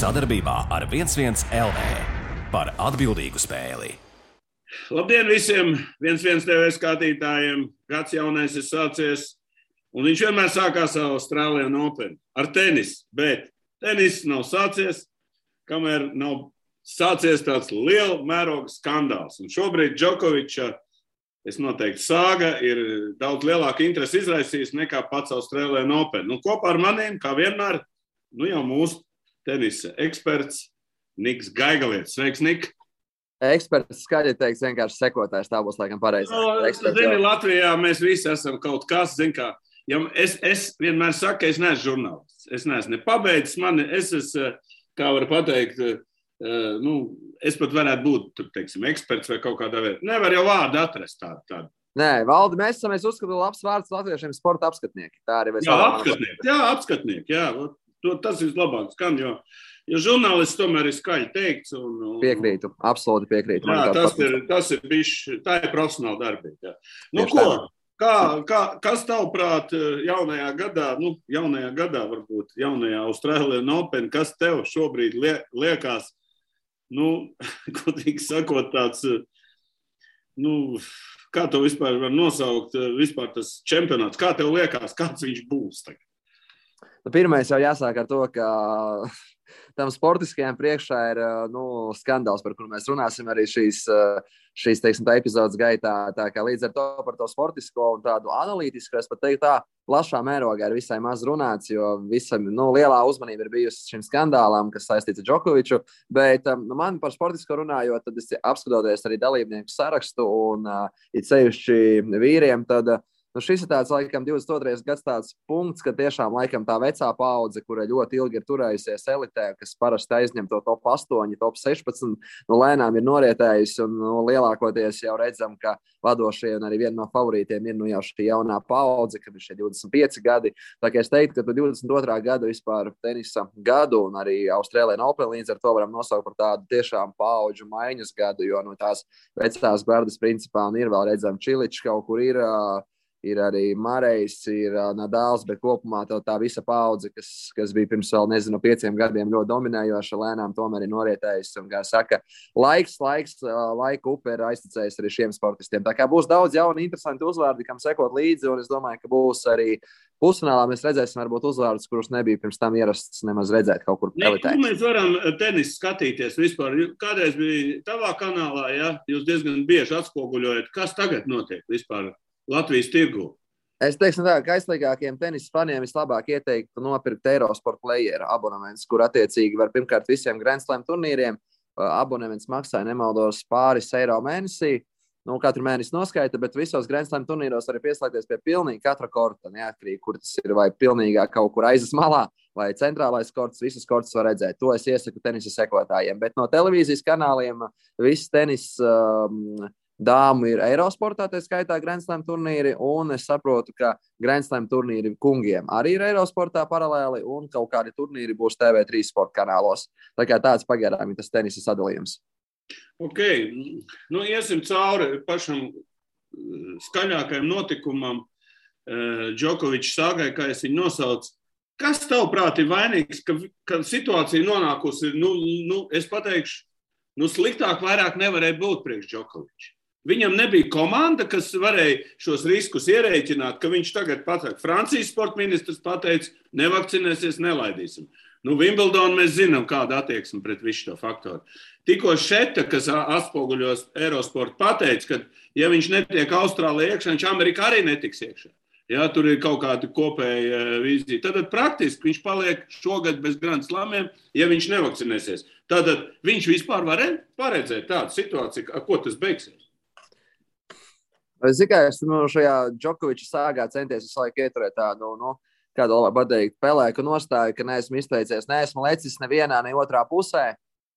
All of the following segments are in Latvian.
sadarbībā ar 11 LV par atbildīgu spēli. Labdien visiem! viens viens TV skatītājiem! Gads jaunais ir sācies, un viņš vienmēr sākās ar Austrālijas Open ar tenisu. Bet tenis nav sācies, kamēr nav sācies tāds liela mēroga skandāls. Un šobrīd Džokoviča, es noteikti sāga, ir daudz lielāka interese izraisījis nekā pats Austrālijas Open. Nu, kopā ar maniem, kā vienmēr, nu jau mūsu tenisa eksperts Niks Gaigalietis. Sveiks, Nik! Eksperts skaļi teiks, vienkārši sekotājs. Tā būs laikam pareizi. No, zini, Latvijā mēs visi esam kaut kas, zin kā. Ja es, es vienmēr saku, es neesmu žurnālists. Es neesmu ne pabeidzis mani, es esmu, kā var pateikt, uh, nu, es pat varētu būt, tur, teiksim, eksperts vai kaut kādā veidā. Nevar jau vārdu atrast tādu. tādu. Nē, Valdi, mēs esam, es uzskatu, labs vārds latviešiem sporta apskatnieki. Tā arī mēs. Jā, apskatnieki, jā, apskatnieki, jā. To, tas vislabāk skan, jo Jo žurnālists tomēr ir skaļi teikts. Un, un, piekrītu, absolūti piekrītu. Jā, tas ir, tas ir bijis, tā ir profesionāla darbība. Nu, ko, kā, kā, kas tavuprāt jaunajā gadā, nu, jaunajā gadā, varbūt jaunajā Austrālijā Open, kas tev šobrīd liekas, nu, godīgi sakot, tāds, nu, kā to vispār var nosaukt, vispār tas čempionāts, kā tev liekas, kāds viņš būs tagad? Nu, Pirmais jau jāsāk ar to, ka tam sportiskajam priekšā ir nu, skandāls, par kuru mēs runāsim arī šīs, šīs teiksim, epizodes gaitā. Līdz ar to par to sportisko un tādu analītisku, es pat teiktu, tā plašā mērogā ir visai maz runāts, jo visam nu, lielā uzmanība ir bijusi šim skandālam, kas saistīts ar Džokoviču. Bet nu, man par sportisko runājot, tad es apskatoties arī dalībnieku sarakstu un it sevišķi vīriem, tad uh, Nu, šis ir tāds, laikam, 22. gads tāds punkts, ka tiešām laikam, tā vecā paudze, kura ļoti ilgi ir turējusies elitē, kas parasti aizņem to top 8, top 16, nu, lēnām ir norietējusi. Un nu, lielākoties jau redzam, ka vadošie un arī viena no favorītiem ir nu, jau šī jaunā paudze, kad ir šie 25 gadi. Tā kā es teiktu, ka 22. gadu vispār tenisa gadu un arī Austrālijas Open līdz ar to varam nosaukt par tādu tiešām paudžu maiņas gadu, jo no nu, tās vecās gardas principā un ir vēl redzam Čiličs kaut kur ir. Uh, ir arī Marijas, ir Nadāls, bet kopumā tā, tā visa paudze, kas, kas bija pirms vēl, nezinu, pieciem gadiem ļoti dominējoša, lēnām tomēr ir norietējusi. Un, kā saka, laiks, laiks, laika upe ir aiztecējis arī šiem sportistiem. Tā kā būs daudz jaunu, interesantu uzvārdu, kam sekot līdzi, un es domāju, ka būs arī pusfinālā mēs redzēsim, varbūt uzvārdus, kurus nebija pirms tam ierasts nemaz redzēt kaut kur pelēkā. Mēs varam tenisu skatīties vispār. Kādreiz bija tavā kanālā, ja jūs diezgan bieži atspoguļojat, kas tagad notiek vispār Latvijas tirgu? Es teiktu, tā, ka aizsargākiem tenisa faniem vislabāk ieteiktu nopirkt Eurosport player abonements, kur attiecīgi var pirmkārt visiem Grand Slam turnīriem. Abonements maksāja nemaldos pāris eiro mēnesī. Nu, katru mēnesi noskaita, bet visos Grand Slam turnīros var pieslēgties pie pilnīgi katra korta. Neatkarīgi, kur tas ir, vai pilnīgā kaut kur aizas malā, vai centrālais korts, visas kortas var redzēt. To es iesaku tenisa sekotājiem. Bet no televīzijas kanāliem viss tenis. Um, Dāmu ir Eirosportā, tā skaitā Grand Slam turnīri, un es saprotu, ka Grand Slam turnīri kungiem arī ir Eirosportā paralēli, un kaut kādi turnīri būs TV3 sporta kanālos. Tā kā tāds pagaidām ir tas tenisa sadalījums. Ok, nu iesim cauri pašam eh, skaļākajam notikumam, eh, Džokovičs sāgai, kā es viņu nosaucu. Kas tavuprāt ir vainīgs, ka, ka situācija nonākusi, nu, nu es pateikšu, nu sliktāk vairāk nevarēja būt priekš Džokoviča. Viņam nebija komanda, kas varēja šos riskus ierēķināt, ka viņš tagad pateiks, Francijas sporta ministrs pateica, nevakcinēsies, nelaidīsim. Nu, Wimbledonu mēs zinām, kāda attieksme pret visu šo faktoru. Tikko Šeta, kas atspoguļos Eirosportu, pateica, ka, ja viņš netiek Austrālijā iekšā, viņš Amerikā arī netiks iekšā. Ja, tur ir kaut kāda kopēja vīzija. Tad praktiski viņš paliek šogad bez Grand Slamiem, ja viņš nevakcinēsies. Tad viņš vispār varēja paredzēt tādu situāciju, ar ko tas beigsies. Es tikai es nu, šajā Džokoviča sāgā centies visu laiku ieturēt tādu, nu, kādu labāk pateikt, pelēku nostāju, ka neesmu izteicies, neesmu lecis nevienā, ne otrā pusē.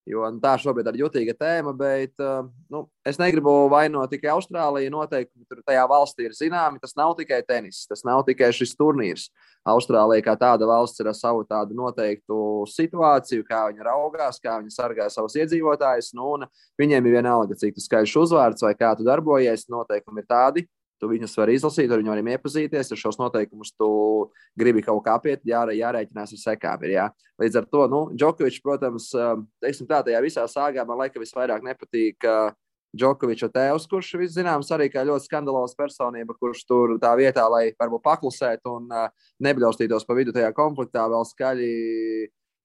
Jo nu, tā šobrīd ir jutīga tēma, bet uh, nu, es negribu vainot tikai Austrāliju. Noteikti tur tajā valstī ir zināmi, tas nav tikai tenis, tas nav tikai šis turnīrs. Austrālija kā tāda valsts ir ar savu tādu noteiktu situāciju, kā viņi raugās, kā viņi sargā savus iedzīvotājus. Nu, viņiem ir vienalga, cik tu skaļš uzvārds vai kā tu darbojies. Noteikumi ir tādi. Tu viņus vari izlasīt, ar viņiem iepazīties. Ja šos noteikumus tu gribi kaut kā apiet, jā, jārēķinās ar sekām. Ir, jā. Līdz ar to, nu, Džokovičs, protams, teiksim, tā, tajā visā sāgā man laikam visvairāk nepatīk. Džokoviča tēvs, kurš zināms arī kā ļoti skandalosa personība, kurš tur tā vietā, lai varbūt paklusētu un uh, nebļaustītos pa vidu tajā konfliktā, vēl skaļi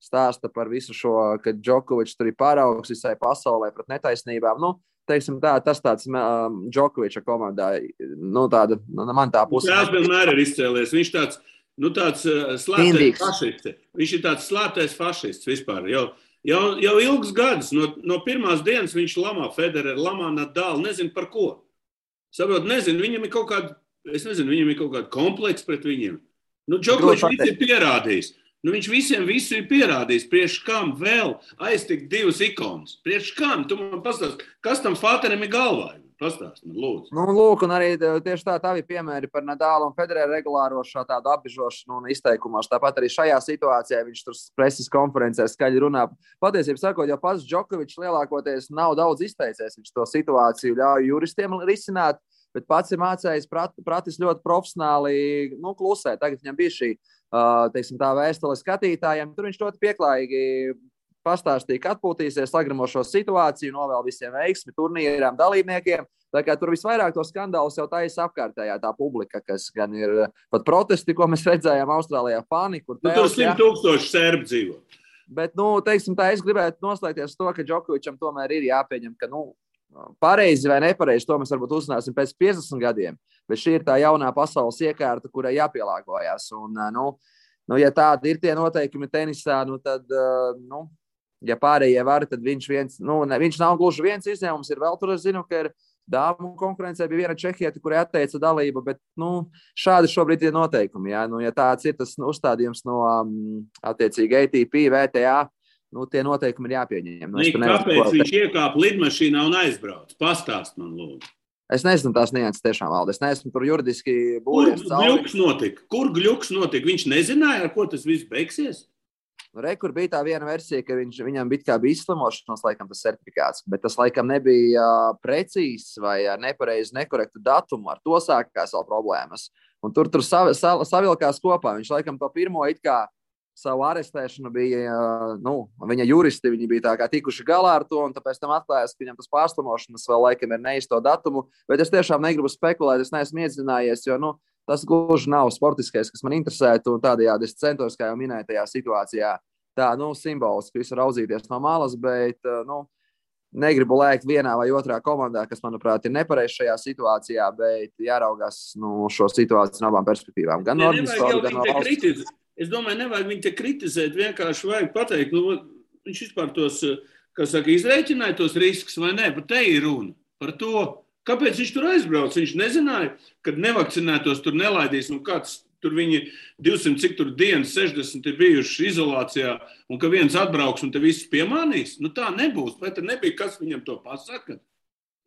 stāsta par visu šo, ka Džokovičs tur ir paraugs visai pasaulē pret netaisnībām. Nu, teiksim, tā, tas tāds um, Džokoviča komandā, nu, tāda, nu, man tā puse. Tas vienmēr ir izcēlies. Viņš tāds, nu, tāds uh, slēptais fašists. Viņš ir tāds slēptais fašists vispār. Jau, jau, jau ilgus gadus, no, no pirmās dienas viņš lamā Federeru, lamā Nadālu, nezinu par ko. Saprot, nezinu, viņam ir kaut kāda, es nezinu, viņam ir kaut kāda kompleksa pret viņiem. Nu, Džokovičs ir pierādījis. Nu, viņš visiem visu ir pierādījis. Priekš kam vēl aiztikt divas ikonas? Priekš kam? Tu man pastāsti, kas tam Fāterim ir galvā? Pastāst, man, lūdzu. Nu, lūk, un arī tieši tā, bija piemēri par Nadālu un Federēru regulāro šo tādu apbežošanu un izteikumos. Tāpat arī šajā situācijā viņš tur preses konferencē skaļi runā. Patiesībā sakot, jau pats Džokovičs lielākoties nav daudz izteicies. Viņš to situāciju ļauj juristiem risināt bet pats ir mācījis, prat, pratis ļoti profesionāli nu, klusēt. Tagad viņam bija šī teiksim, tā vēstule skatītājiem. Tur viņš ļoti pieklājīgi pastāstīja, ka atpūtīsies, sagramo šo situāciju, novēl visiem veiksmi turnīrām, dalībniekiem. Tā kā tur visvairāk to skandālu jau taisa apkārtējā tā publika, kas gan ir pat protesti, ko mēs redzējām Austrālijā, fani, kur nu, tur simt tūkstoši sērbi dzīvo. Bet, nu, teiksim, tā es gribētu noslēgties to, ka Džokovičam tomēr ir jāpieņem, ka, nu, Pareizi vai nepareizi, to mēs varbūt uzzināsim pēc 50 gadiem. Bet šī ir tā jaunā pasaules iekārta, kurai jāpielāgojas. Un, nu, nu, ja tādi ir tie noteikumi tenisā, nu, tad, nu, ja pārējie var, tad viņš, viens, nu, ne, viņš nav gluži viens izņēmums. Ir vēl tur, es zinu, ka ir dāmu konkurencē bija viena čehieta, kurai atteica dalību, bet nu, šādi šobrīd ir noteikumi. Ja, nu, ja tāds ir tas uzstādījums no um, attiecīgi ATP, VTA nu, tie noteikumi ir jāpieņem. Nu, Nika, kāpēc ko... viņš iekāpa lidmašīnā un aizbrauca? Pastāst man, lūdzu. Es nezinu, tās nianses tiešām valda. Es neesmu tur juridiski būvējis. Kur gluks notika? Kur gluks notika? Viņš nezināja, ar ko tas viss beigsies. Nu, re, kur bija tā viena versija, ka viņš, viņam bija, bija izslimošanas, laikam, tas certifikāts, bet tas laikam nebija precīzs vai ar nepareizu, nekorektu datumu. Ar to sākās vēl problēmas. Un tur tur sav, sav, savilkās kopā. Viņš laikam to pirmo it kā savu arestēšanu bija nu, viņa juristi. Viņi bija tikuši galā ar to, un tāpēc tam atklājās, ka viņam tas pārslimošanas vēl laikam ir neizto datumu. Bet es tiešām negribu spekulēt, es neesmu iedzinājies, jo nu, tas gluži nav sportiskais, kas man interesētu. Tādējādi es centos, kā jau minēju, tajā situācijā tā nu, simboliski visu raudzīties no malas, bet nu, negribu lēkt vienā vai otrā komandā, kas, manuprāt, ir nepareizi šajā situācijā, bet jāraugās nu, šo situāciju no abām perspektīvām. Gan no organizācijas, gan no valsts. Es domāju, nevajag viņu te kritizēt. Vienkārši vajag pateikt, nu, viņš vispār tos, kas saka, izreikināja tos riskus vai nē. Par te ir runa. Par to, kāpēc viņš tur aizbrauca. Viņš nezināja, ka nevakcinētos tur nelaidīs. Nu, kāds tur viņi 200, cik tur dienas, 60 ir bijuši izolācijā, un ka viens atbrauks un te viss piemānīs. Nu, tā nebūs. Vai tad nebija kas viņam to pasaka?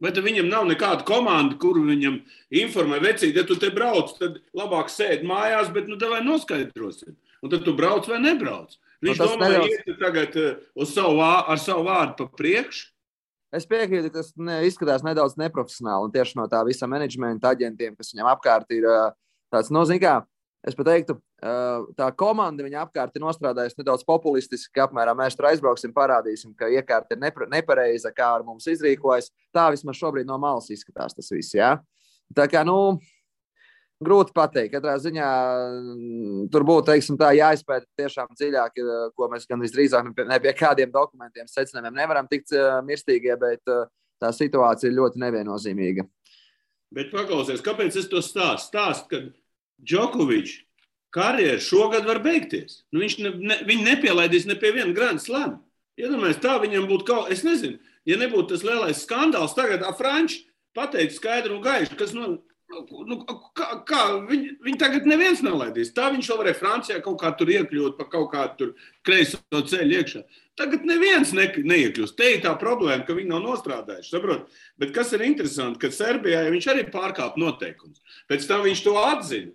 Vai viņam nav nekāda komanda, kuru viņam informē, vecīt, ja tu te brauc, tad labāk sēdi mājās, bet nu vai noskaidrosim. Un tad tu brauc vai nebrauc. Viņš no, domā, nedaudz... iet tagad uz savu, vā, ar savu vārdu pa priekšu. Es piekrītu, ka tas ne, izskatās nedaudz neprofesionāli. Tieši no tā visa menedžmenta aģentiem, kas viņam apkārt ir, uh, tāds, nu, zināmā mērā, es pat teiktu, tā komanda viņa apkārt ir nostrādājusi nedaudz populistiski, ka apmēram mēs tur aizbrauksim, parādīsim, ka iekārta ir nepareiza, kā ar mums izrīkojas. Tā vismaz šobrīd no malas izskatās tas viss. Ja? Tā kā, nu, grūti pateikt. Katrā ziņā tur būtu tā, jāizpēta tiešām dziļāk, ko mēs gan visdrīzāk ne pie kādiem dokumentiem, secinājumiem nevaram tikt mirstīgie, bet tā situācija ir ļoti neviennozīmīga. Bet paklausies, kāpēc es to stāstu? Stāst, ka Džokovičs karjeru šogad var beigties. Nu, viņš ne, ne, viņi nepielaidīs ne pie viena Grand Slam. Iedomājieties, tā viņam būtu kaut kas, es nezinu, ja nebūtu tas lielais skandāls, tagad Frančs pateica skaidru un gaišu, kas no. Nu, kā, kā viņi, viņi tagad neviens nelaidīs. Tā viņš vēl varēja Francijā kaut kā tur iekļūt, pa kaut kādu kreiso ceļu iekšā. Tagad neviens ne, neiekļūst. Te ir tā problēma, ka viņi nav nostrādājuši. Saprot? Bet kas ir interesanti, ka Serbijā viņš arī pārkāpa noteikumus. Pēc tam viņš to atzina.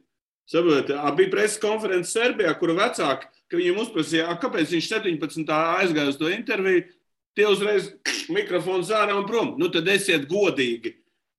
Saprotiet, bija preses konference Serbijā, kura vecāki, ka viņiem uzprasīja, kāpēc viņš 17. aizgāja uz to interviju, tie uzreiz mikrofons ārā un prom. Nu, tad esiet godīgi.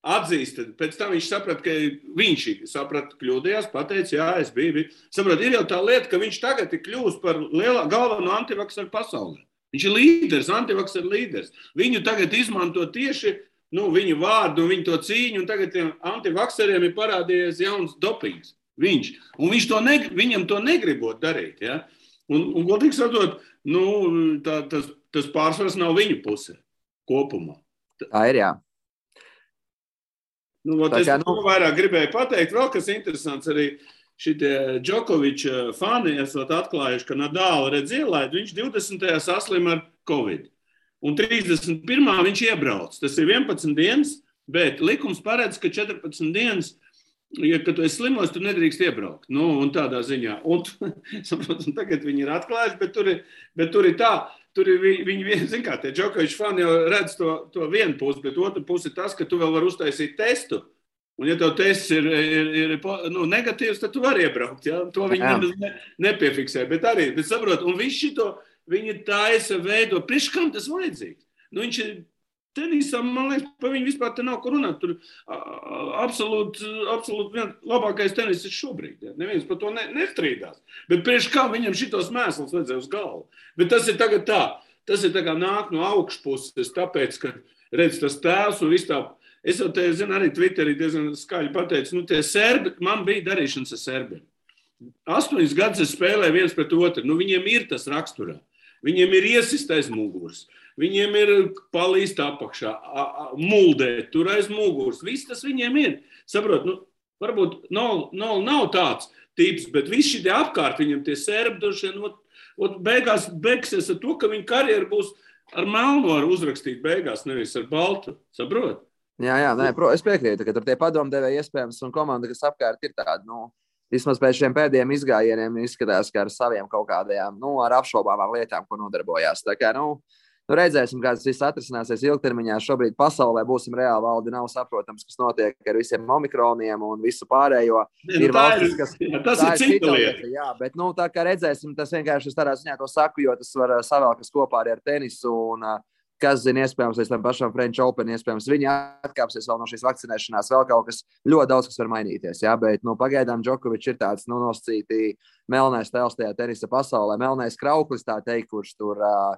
atzīst, tad pēc tam viņš saprata, ka viņš saprata, kļūdījās, pateica, jā, es biju. Saprot, ir jau tā lieta, ka viņš tagad ir kļuvis par lielā, galveno antivaksaru pasaulē. Viņš ir līderis, antivaksaru līderis. Viņu tagad izmanto tieši nu, viņa vārdu, viņu to cīņu, un tagad tiem antivakseriem ir parādījies jauns dopings. Viņš. Un viņš to ne, viņam to negribot darīt. Ja? Un, un godīgi sakot, nu, tā, tas, tas pārsvars nav viņa pusē kopumā. Tā ir jā. Nu, tā es kā, nu... vairāk gribēju pateikt, vēl kas interesants arī. Šitie Džokoviča fani esat atklājuši, ka Nadāla redz ielaid, viņš 20. saslim ar Covid. Un 31. viņš iebrauc. Tas ir 11 dienas, bet likums paredz, ka 14 dienas, ja tu esi slimos, tu nedrīkst iebraukt. Nu, un tādā ziņā. Un, saprot, un tagad viņi ir atklājuši, bet tur ir, bet tur ir tā, tur ir viņi, viņi zin kā, tie Džokoviča fani jau redz to, to vienu pusi, bet otru pusi tas, ka tu vēl vari uztaisīt testu. Un, ja tev tests ir, ir, ir nu, negatīvs, tad tu vari iebraukt. Ja? To viņi nemaz ne, nepiefiksē. Bet arī, bet saprot, un viss šito viņi taisa, veido. Priekš kam tas vajadzīgs? Nu, viņš ir tenisam, man liekas, par viņu vispār te nav ko runāt. Tur absolūti, absolūti viens labākais tenis ir šobrīd. Ja? Neviens par to ne, nestrīdās. Bet priekš kā viņam šitos mēslus vajadzēja uz galvu? Bet tas ir tagad tā. Tas ir tā kā nāk no augšpuses, tāpēc, ka redz tas tēvs un viss tā Es jau te zinu, arī Twitterī diezgan skaļi pateicu, nu, tie serbi, man bija darīšanas ar serbiem. Astoņas gadus es spēlēju viens pret otru. Nu, viņiem ir tas raksturā. Viņiem ir iesistais muguras, viņiem ir palīst apakšā, muldēt, tur aiz muguras. Viss tas viņiem ir. Saprot, nu, varbūt nav, nav, nav tāds tips, bet visi šie apkārt viņam tie droši vien, ot, beigās beigsies ar to, ka viņa karjera būs ar melnu ar uzrakstīt beigās, nevis ar baltu. Saprot? Jā, jā nē, pro, es piekrītu, ka tur tie padomdevēji iespējams un komanda, kas apkārt ir tāda, nu, vismaz pēc šiem pēdējiem izgājieniem, izskatās, ka ar saviem kaut kādām, nu, ar apšaubāmām lietām, ko nodarbojās. Tā kā, nu, nu redzēsim, kā tas viss atrisināsies ilgtermiņā. Šobrīd pasaulē būsim reāli valdi, nav saprotams, kas notiek ar visiem omikroniem un visu pārējo. Ja, nu, ir valstis, kas. Jā, tas ir cita lieta. Jā, bet, nu, tā kā redzēsim, tas vienkārši tādā ziņā to saku, jo tas var savēlkas kopā arī ar tenisu. Un, uh, Kas zina, iespējams, līdz tam pašam French Open, iespējams, viņi atkāpsies vēl no šīs vakcinēšanās, vēl kaut kas ļoti daudz, kas var mainīties. Jā, bet nu, pagaidām Džokovičs ir tāds nu, nosacīti melnais tēls tajā tenisa pasaulē, melnais krauklis, tā teikt, kurš tur uh,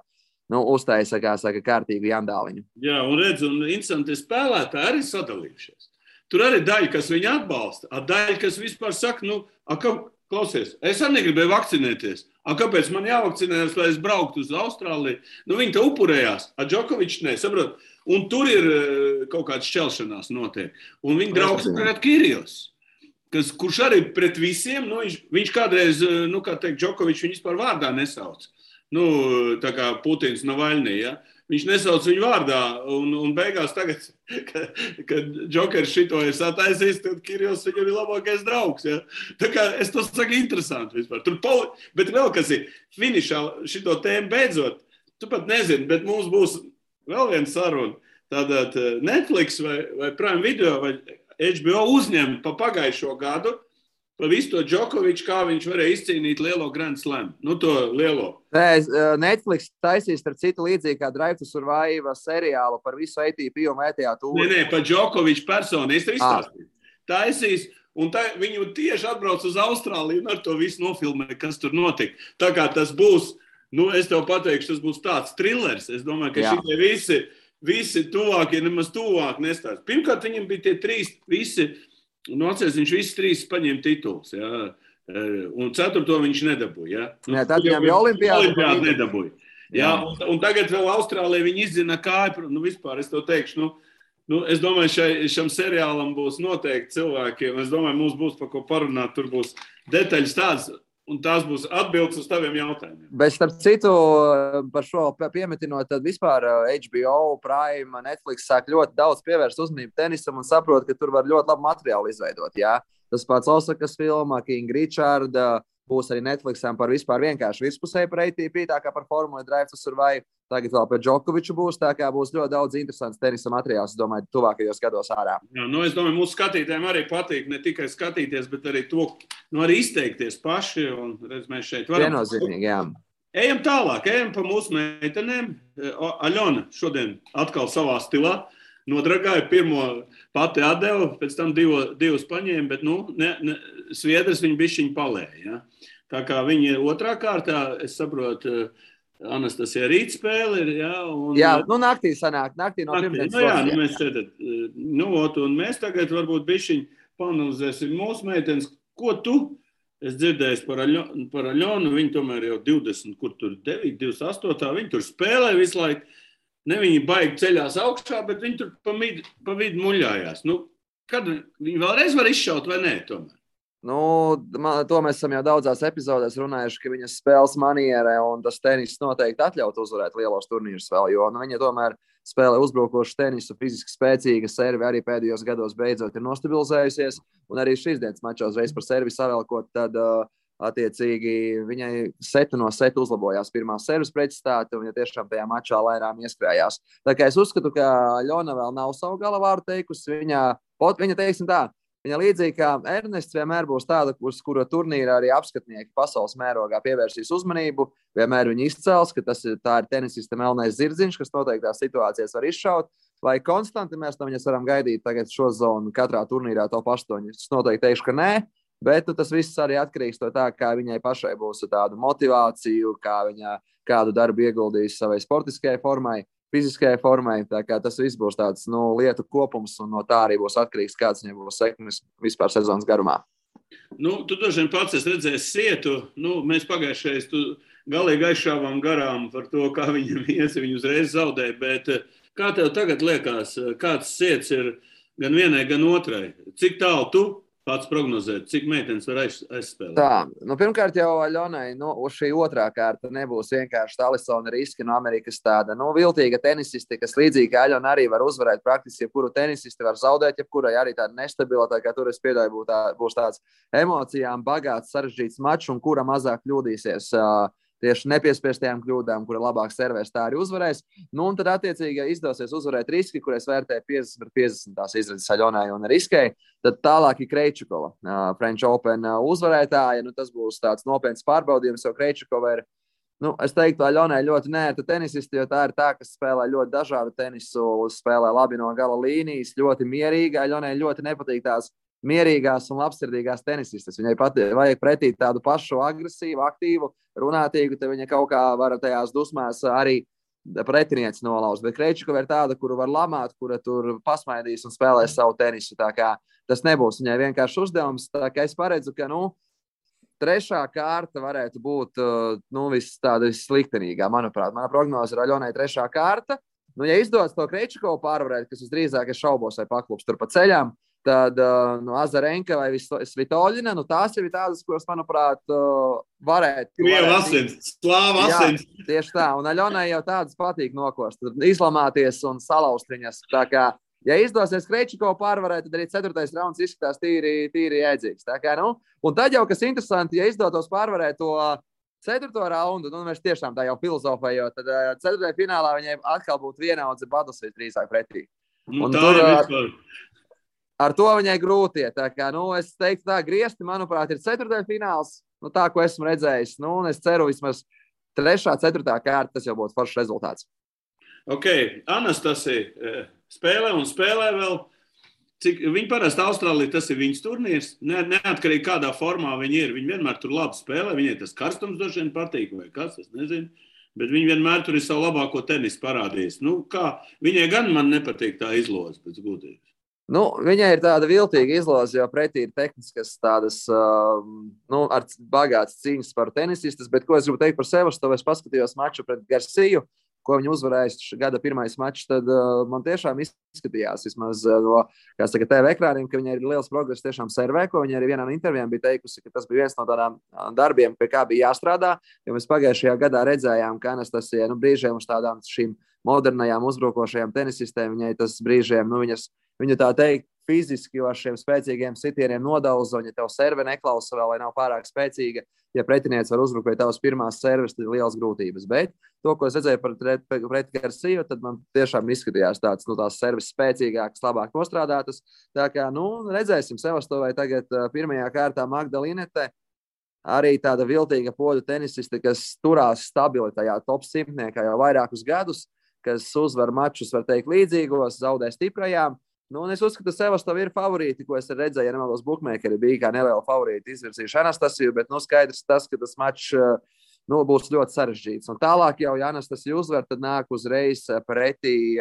nu, uztaisa, kā saka, kārtīgu jandāliņu. Jā, un redz, un interesanti spēlētāji arī sadalījušies. Tur arī daļa, kas viņu atbalsta, daļa, kas vispār saka, nu, a, ka, klausies, es arī negribēju vakcinēties. A, kāpēc man jāvakcinējas, lai es brauktu uz Austrāliju? Nu, viņi te upurējās, a Džokovičs nesaprot. Un tur ir eh, kaut kāda šķelšanās notiek. Un viņa draugs tagad Kirijos. Kas, kurš arī pret visiem, nu, viņš, viņš kādreiz, eh, nu, kā teikt, Džokovičs viņu vispār vārdā nesauc. Nu, tā kā Putins nav vaļnī, ja? Viņš nesauc viņu vārdā, un, un beigās, tagad, kad, kad Džokers šito ir sataisījis, tad Kirillis viņam ir labākais draugs. Ja? Tā kā es to saku interesanti vispār. Tur poli... Bet vēl kas ir, finišā šito tēmu beidzot, tu pat nezini, bet mums būs vēl viena saruna. Tātad Netflix vai, vai Prime Video vai HBO uzņem pa pagājušo gadu pa visu to Džokoviču, kā viņš varēja izcīnīt lielo Grand Slam. Nu, to lielo. Nē, eh, Netflix taisīs, starp citu, līdzīgi kā Drive to Survive seriālu par visu ATP un ETA tūri. Nē, nē, par Džokoviču personu. Es tev ah. izstāstīju. Taisīs. Un tā, viņu tieši atbrauc uz Austrāliju un ar to visu nofilmē, kas tur notika. Tā kā tas būs, nu, es tev pateikšu, tas būs tāds thrillers. Es domāju, ka šie visi, visi tuvākie nemaz tuvāk nestāsta. Pirmkārt, viņam bija tie trīs, visi Nu, atceries, viņš visus trīs paņēma titulus. E, un ceturto viņš nedabūja. Ja? Nu, Nē, tad viņam bija olimpiāda. Olimpiāda nedabūja. Jā, jā. Un, un tagad vēl Austrālijā viņi izzina kāju. Nu, vispār es to teikšu. Nu, Nu, es domāju, šai, šam seriālam būs noteikti cilvēkiem. Es domāju, mums būs par ko parunāt. Tur būs detaļas tādas, un tās būs atbildes uz taviem jautājumiem. Bet, starp citu, par šo piemetinot, tad vispār HBO, uh, Prime, Netflix sāk ļoti daudz pievērst uzmanību tenisam un saprot, ka tur var ļoti labu materiālu izveidot. Jā? Tas pats Osakas filmā, King Richard, būs arī Netflixam par vispār vienkārši vispusēju par ATP, tā kā par Formula Drive Survive. Tagad vēl par Džokoviču būs, tā kā būs ļoti daudz interesants tenisa materiāls, domāju, tuvākajos gados ārā. Jā, nu es domāju, mūsu skatītājiem arī patīk ne tikai skatīties, bet arī to, nu arī izteikties paši, un redz, mēs šeit varam. Viennozīmīgi, jā. Ejam tālāk, ejam pa mūsu meitenēm. Aļona šodien atkal savā stilā. Nodragāja. Pirmo pati atdeva, pēc tam divo, divus paņēma, bet nu, ne, ne, Sviedrs viņa bišķiņu palēja. Ja? Tā kā viņi ir otrā kārtā, es saprotu, Anastasija rīt spēle ir. Jā, un, jā nu naktī sanāk, naktī no pirmdienas. Nu, jā, nu, mēs, tad, nu, ot, un mēs tagad varbūt bišķiņu panalizēsim mūsu meitenes, ko tu Es dzirdēju par, Aļo, par Aļonu, viņa tomēr jau 20, kur tur 9, 28. Viņa tur spēlē visu laiku. Ne viņi baigi ceļās augšā, bet viņi tur pa, mid, pa vidu muļājās. Nu, kad viņi vēlreiz var izšaut vai nē, tomēr? Nu, man, to mēs esam jau daudzās epizodēs runājuši, ka viņas spēles manierē un tas tenis noteikti atļautu uzvarēt lielos turnīrus vēl, jo nu, viņa tomēr spēlē uzbrukošu tenisu, fiziski spēcīga serve arī pēdējos gados beidzot ir nostabilizējusies. Un arī šīs dienas mačos reiz par servi savēlkot, tad uh, attiecīgi viņai setu no setu uzlabojās pirmā servis pretstāte, un viņa tiešām tajā mačā lēnām ieskrējās. Tā kā es uzskatu, ka Ļona vēl nav savu galavāru teikusi, viņa, pot, viņa teiksim tā, Viņa līdzīgi kā Ernests vienmēr būs tāda, uz kura turnīrā arī apskatnieki pasaules mērogā pievērsīs uzmanību. Vienmēr viņa izcels, ka tas ir tenisista melnais zirdziņš, kas noteiktās situācijās var izšaut. Vai konstanti mēs no viņas varam gaidīt tagad šo zonu katrā turnīrā top 8? Es noteikti teikšu, ka nē. Bet nu, tas viss arī atkarīgs no tā, kā viņai pašai būs tāda motivācija, kā viņa kādu darbu ieguldīs savai sportiskajai formai fiziskajai formai. Tas viss būs tāds nu, lietu kopums, un no tā arī būs atkarīgs, kāds viņam būs sekmes vispār sezonas garumā. Nu, tu droši vien pats redzēji sietu. Nu, mēs pagājušajā gadā galīgi aizšāvām garām par to, kā viņam ies, viņu uzreiz zaudēja. Bet kā tev tagad liekas, kāds sēts ir gan vienai, gan otrai? Cik tālu tu pats prognozēt, cik meitenes var aiz, aizspēlēt? Tā, nu, pirmkārt, jau Aļonai nu, šī otrā kārta nebūs vienkārši Alisona riski no Amerikas tāda nu, viltīga tenisiste, kas līdzīgi kā Aļona arī var uzvarēt praktiski jebkuru tenisisti, var zaudēt jebkurai arī tāda nestabilitāte, kā tur es piedāju, būs, tā, būs tāds emocijām bagāts, sarežģīts mačs un kura mazāk kļūdīsies. Uh, tieši nepiespiestajām kļūdām, kura labāk servēs, tā arī uzvarēs. Nu, un tad, attiecīgi, ja izdosies uzvarēt riski, kurus vērtē 50 pret 50 tās izredzes Aļonai un Riskai, tad tālāk ir Kreičukova, uh, French Open uh, uzvarētāja. Nu, tas būs tāds nopietns pārbaudījums, jo Kreičukova ir. Nu, es teiktu, ka Ļonai ļoti nērta tenisiste, jo tā ir tā, kas spēlē ļoti dažādu tenisu, spēlē labi no gala līnijas, ļoti mierīga. Ļonai ļoti nepatīk tās mierīgās un labsirdīgās tenisistes. Viņai pat vajag pretī tādu pašu agresīvu, aktīvu, runātīgu, tad viņa kaut kā var tajās dusmās arī pretinieci nolauzt. Bet Krečukova ir tāda, kuru var lamāt, kura tur pasmaidīs un spēlēs savu tenisu. Tas nebūs viņai vienkārši uzdevums. Es paredzu, ka nu, trešā kārta varētu būt nu, vis, tāda vissliktenīgā, manuprāt. Mana prognoze ir Aļonai trešā kārta. Nu, ja izdodas to Krečukovu pārvarēt, kas visdrīzāk ir šaubos vai paklūps tur pa ceļām, Tad nu, Azarenka vai Svitoļina, nu, tās ir tādas, kuras, manuprāt, uh, varētu. Krievijas asins, slāva asins. Tieši tā, un Aļonai jau tādas patīk nokost, izlamāties un salauzt viņas. Tā kā, ja izdosies Krečiko pārvarēt, tad arī ceturtais rauns izskatās tīri, tīri jēdzīgs. Tā kā, nu, un tad jau, kas interesanti, ja izdotos pārvarēt to ceturto raundu, nu, mēs tiešām tā jau filozofējot, tad uh, ceturtajā finālā viņai atkal būtu vienaudze Badus visdrīzāk pretī. Nu, un tā tur, ir vispār ar to viņai grūti. Tā kā, nu, es teiktu, tā griezti, manuprāt, ir ceturtais fināls. Nu, tā, ko esmu redzējis. Nu, es ceru, vismaz trešā, ceturtā kārta tas jau būtu foršs rezultāts. Ok, Anastasija eh, spēlē un spēlē vēl. Cik, viņa parasti Austrālijā tas ir viņas turnīrs. Ne, neatkarīgi kādā formā viņa ir. Viņa vienmēr tur labi spēlē. Viņai tas karstums droši vien patīk, vai kas, es nezinu. Bet viņa vienmēr tur ir savu labāko tenisu parādījis. Nu, kā, viņai gan man nepatīk tā izloze pēc gudrības. Nu, viņai ir tāda viltīga izlase, jo pretī ir tehniskas, tādas uh, nu, bagātas cīņas par tenisistas. Bet, ko es gribu teikt par sevi, es paskatījos maču pret Garciju, ko viņa uzvarēja gada pirmais mačs. Tad uh, man tiešām izskatījās, vismaz uh, no saka, TV ekrāniem, ka viņai ir liels progress tiešām servē, ko viņa arī vienā no intervijām bija teikusi, ka tas bija viens no tādām darbiem, pie kā bija jāstrādā. Jo mēs pagājušajā gadā redzējām, ka Anastasija nu, brīžiem uz tādām šīm modernajām uzbrukošajām tenisistēm viņai tas brīžiem, nu, viņas viņu tā teikt, fiziski ar šiem spēcīgiem sitieniem nodauzo, ja tev serve neklausa vēl vai nav pārāk spēcīga. Ja pretinieks var uzbrukt pie tavas pirmās serves, tad ir liels grūtības. Bet to, ko es redzēju par pretgarsiju, tad man tiešām izskatījās tāds, nu, tās serves spēcīgākas, labāk nostrādātas. Tā kā, nu, redzēsim, Sevastovai tagad pirmajā kārtā Magdalinete. Arī tāda viltīga poļu tenisiste, kas turās stabili tajā top simtniekā jau vairākus gadus. kas uzvar mačus, var teikt, līdzīgos, zaudē stiprajām. Nu, es uzskatu, ka Sevastovs ir favorīti, ko es redzēju, ja nemaldos, Bookmakeri bija kā neliela favorīta izvirzījuši Anastasiju, bet nu, skaidrs tas, ka tas mačs nu, būs ļoti sarežģīts. Un tālāk jau, ja Anastasija uzvar, tad nāk uzreiz pretī.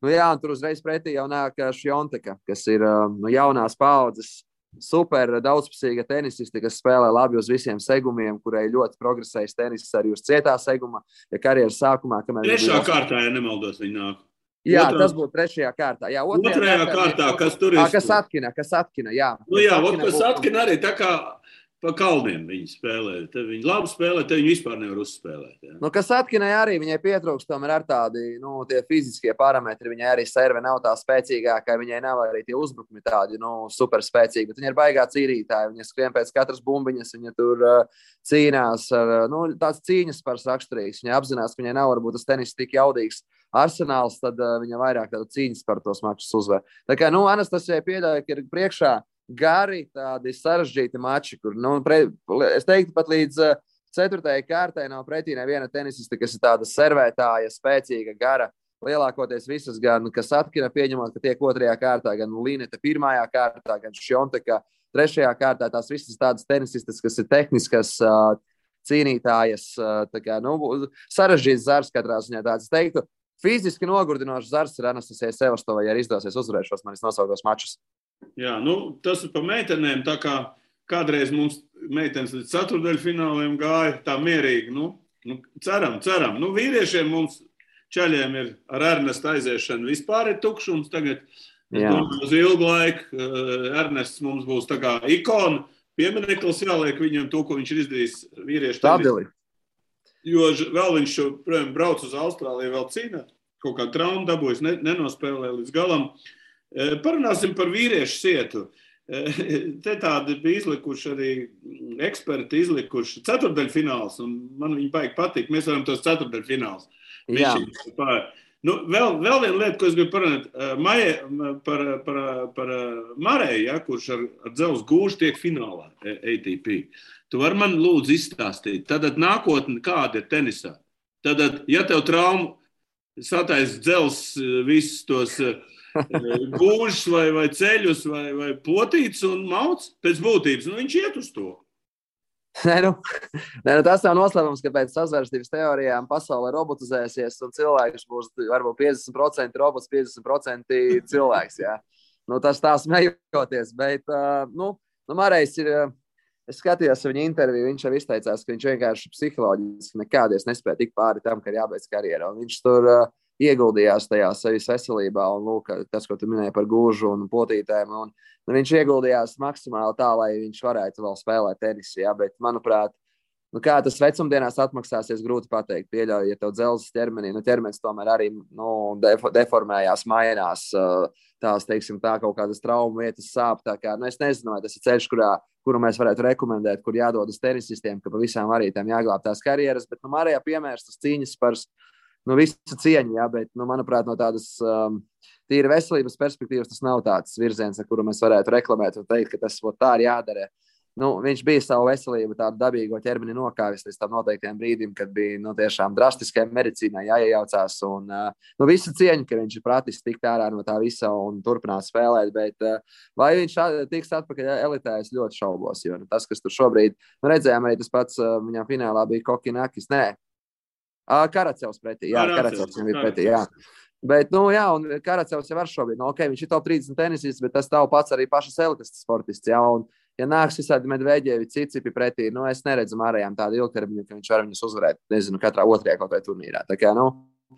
Nu, jā, un tur uzreiz pretī jau nāk Šjonteka, kas ir nu, jaunās paudzes super daudzpusīga tenisiste, kas spēlē labi uz visiem segumiem, kurai ļoti progresējis tenis arī uz cietā seguma. Ja karjeras sākumā, kamēr trešā kārtā, ja nemaldos, viņa nāk. Jā, Otrā... tas būtu trešajā kārtā. Jā, otrajā, otrajā kārtā, kārtā, kas tur ir? Kas atkina, kas atkina, jā. Nu, jā, kas atkina, atkina arī tā kā pa kalniem viņi spēlē. Tad viņi labi spēlē, tad viņi vispār nevar uzspēlēt. Jā. Nu, kas atkinai arī viņai pietrūkst, tomēr ar tādi nu, fiziskie parametri. Viņai arī serve nav tā spēcīgākā, viņai nav arī tie uzbrukumi tādi nu, super spēcīgi. Bet viņa ir baigā cīnītāja, viņa skrien pēc katras bumbiņas, viņa tur uh, cīnās ar nu, tāds cīņas par raksturīgs. Viņa apzinās, ka viņai nav varbūt tas tenis tik jaudīgs. Arsenāls, tad uh, viņa vairāk tādu cīņas par tos mačus uzvar. Tā kā, nu, Anastasija pieļauja, ka ir priekšā gari, tādi sarežģīti mači, kur, nu, pre, es teiktu, pat līdz uh, ceturtajai kārtai nav pretī neviena tenisista, kas ir tāda servētāja, spēcīga, gara. Lielākoties visas, gan kas atkina, pieņemot, ka tiek otrajā kārtā, gan Līneta pirmajā kārtā, gan Šonteka trešajā kārtā. Tās visas tādas tenisistas, kas ir tehniskas, uh, cīnītājas, tā kā, nu, sarežģīts zars katrā ziņā. Tāds, es teiktu, fiziski nogurdinošs zars ir Anastasija Sevastovai, ja izdosies uzvarēt šos manis nosauktos mačus. Jā, nu, tas ir par meitenēm. Kā kādreiz mums meitenes līdz ceturdaļfināliem gāja tā mierīgi. Nu, nu, ceram, ceram. Nu, vīriešiem mums ceļiem ir ar Ernestu aiziešanu vispār ir tukšums. Tagad domāju, uz ilgu laiku uh, Ernests mums būs tā kā ikona. Piemineklis jāliek viņam to, ko viņš ir izdarījis vīriešu stabili. Jo vēl viņš joprojām brauc uz Austrāliju, vēl cīnās. Kaut kā traumu dabūjis, ne, nenospēlēja līdz galam. Uh, Eh, parunāsim par vīriešu sietu. Eh, te tādi bija izlikuši arī eksperti, izlikuši ceturdaļfināls, un man viņi baigi patīk. Mēs varam tos ceturdaļfināls. Nu, vēl, vēl viena lieta, ko es gribu parunāt eh, Maja, par, par, par Marēju, ja, kurš ar, ar dzelzceļa gūžu tiek finālā ATP. Tu vari man lūdzu izstāstīt, tad nākotne kāda ir tenisā? Tad, ja tev traumu sataisa dzelzceļa visus tos uh, gūžus, vai, vai ceļus, vai, vai potītus un mauts pēc būtības. Nu, viņš iet uz to. Nē, nu, nē, nu tas nav noslēpums, ka pēc sazvērstības teorijām pasaule robotizēsies un cilvēks būs varbūt 50% robots, 50% cilvēks. Jā. Nu, tas tā smejoties, bet nu, nu, Marais ir. Es skatījos viņa interviju, viņš jau izteicās, ka viņš vienkārši psiholoģiski nekādies nespēja tikt pāri tam, ka ir jābeidz karjerā. Viņš tur uh, ieguldījās tajā sevis veselībā, un lūk, tas, ko tu minēji par gūžu un potītēm. Un, nu, viņš ieguldījās maksimāli tā, lai viņš varētu vēl spēlēt tenisu. Jā, bet, manuprāt, nu, kā tas vecumdienās atmaksāsies, grūti pateikt. Pieļauju, ja tev dzelzs ķermenī, nu, ķermenis tomēr arī nu, deformējās, mainās. Tās, teiksim, tā kaut kādas traumas vietas sāp. Kā, nu, es nezinu, vai tas ir ceļš, kurā, kuru mēs varētu rekomendēt, kur jādodas tenisistiem, ka pavisam arī tam jāglābj tās karjeras. Bet, nu, Marijā piemērs tas cīņas par nu, visu cieņu, jā, bet, nu, manuprāt, no tādas um, tīra veselības perspektīvas tas nav tāds virziens, ar kuru mēs varētu reklamēt un teikt, ka tas tā ir jādara. Nu, viņš bija savu veselību, tādu dabīgo ķermeni nokāvis līdz tam noteiktiem brīdim, kad bija nu, tiešām drastiskai medicīnai jāiejaucās. Un, uh, nu, visu cieņu, ka viņš ir pratis tikt ārā no tā visa un turpināt spēlēt. Bet, uh, vai viņš tiks atpakaļ elitē, es ļoti šaubos. Jo nu, tas, kas tur šobrīd nu, redzējām, arī tas pats uh, viņam finālā bija Kokinakis. Nē, Karacevs pretī. Jā, Karacevs viņam ir pretī. Jā. Bet, nu, jā, un Karacevs jau var šobrīd. Nu, okay, viņš ir top 30 tenisists, bet tas tev pats arī pašas elites sportists. Jā, un, ja nāks visādi medveģēvi, citi pretī, nu, es neredzu ārējām tādu ilgtermiņu, ka viņš var viņus uzvarēt, nezinu, katrā otrajā kaut vai turnīrā. Tā kā, nu,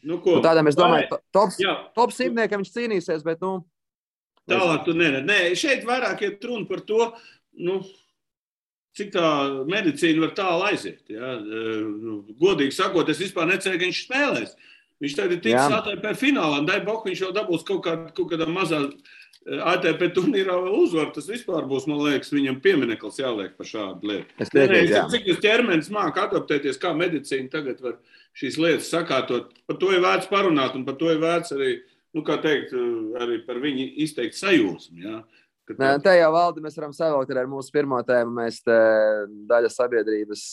nu, ko, nu tādam es domāju, top, top simtniekam viņš cīnīsies, bet, nu. Tālāk tu neredzi. Nē, šeit vairāk ir runa par to, nu, cik tā medicīna var tālu aiziet. Ja? Nu, godīgi sakot, es vispār neceru, ka viņš spēlēs. Viņš tagad ir ticis ATP finālā, un Daibok viņš jau dabūs kaut, kā, kaut kādā mazā ATP turnīrā uzvaru. Tas vispār būs, man liekas, viņam piemineklis jāliek par šādu lietu. Es nezinu, cik tas ķermenis māca adaptēties, kā medicīna tagad var šīs lietas sakārtot. Par to ir vērts parunāt, un par to ir vērts arī, nu, kā teikt, arī par viņu izteikt sajūsmu. Ja? Nē, te jau valdi mēs varam savākt ar mūsu pirmo tēmu. Mēs te daļa sabiedrības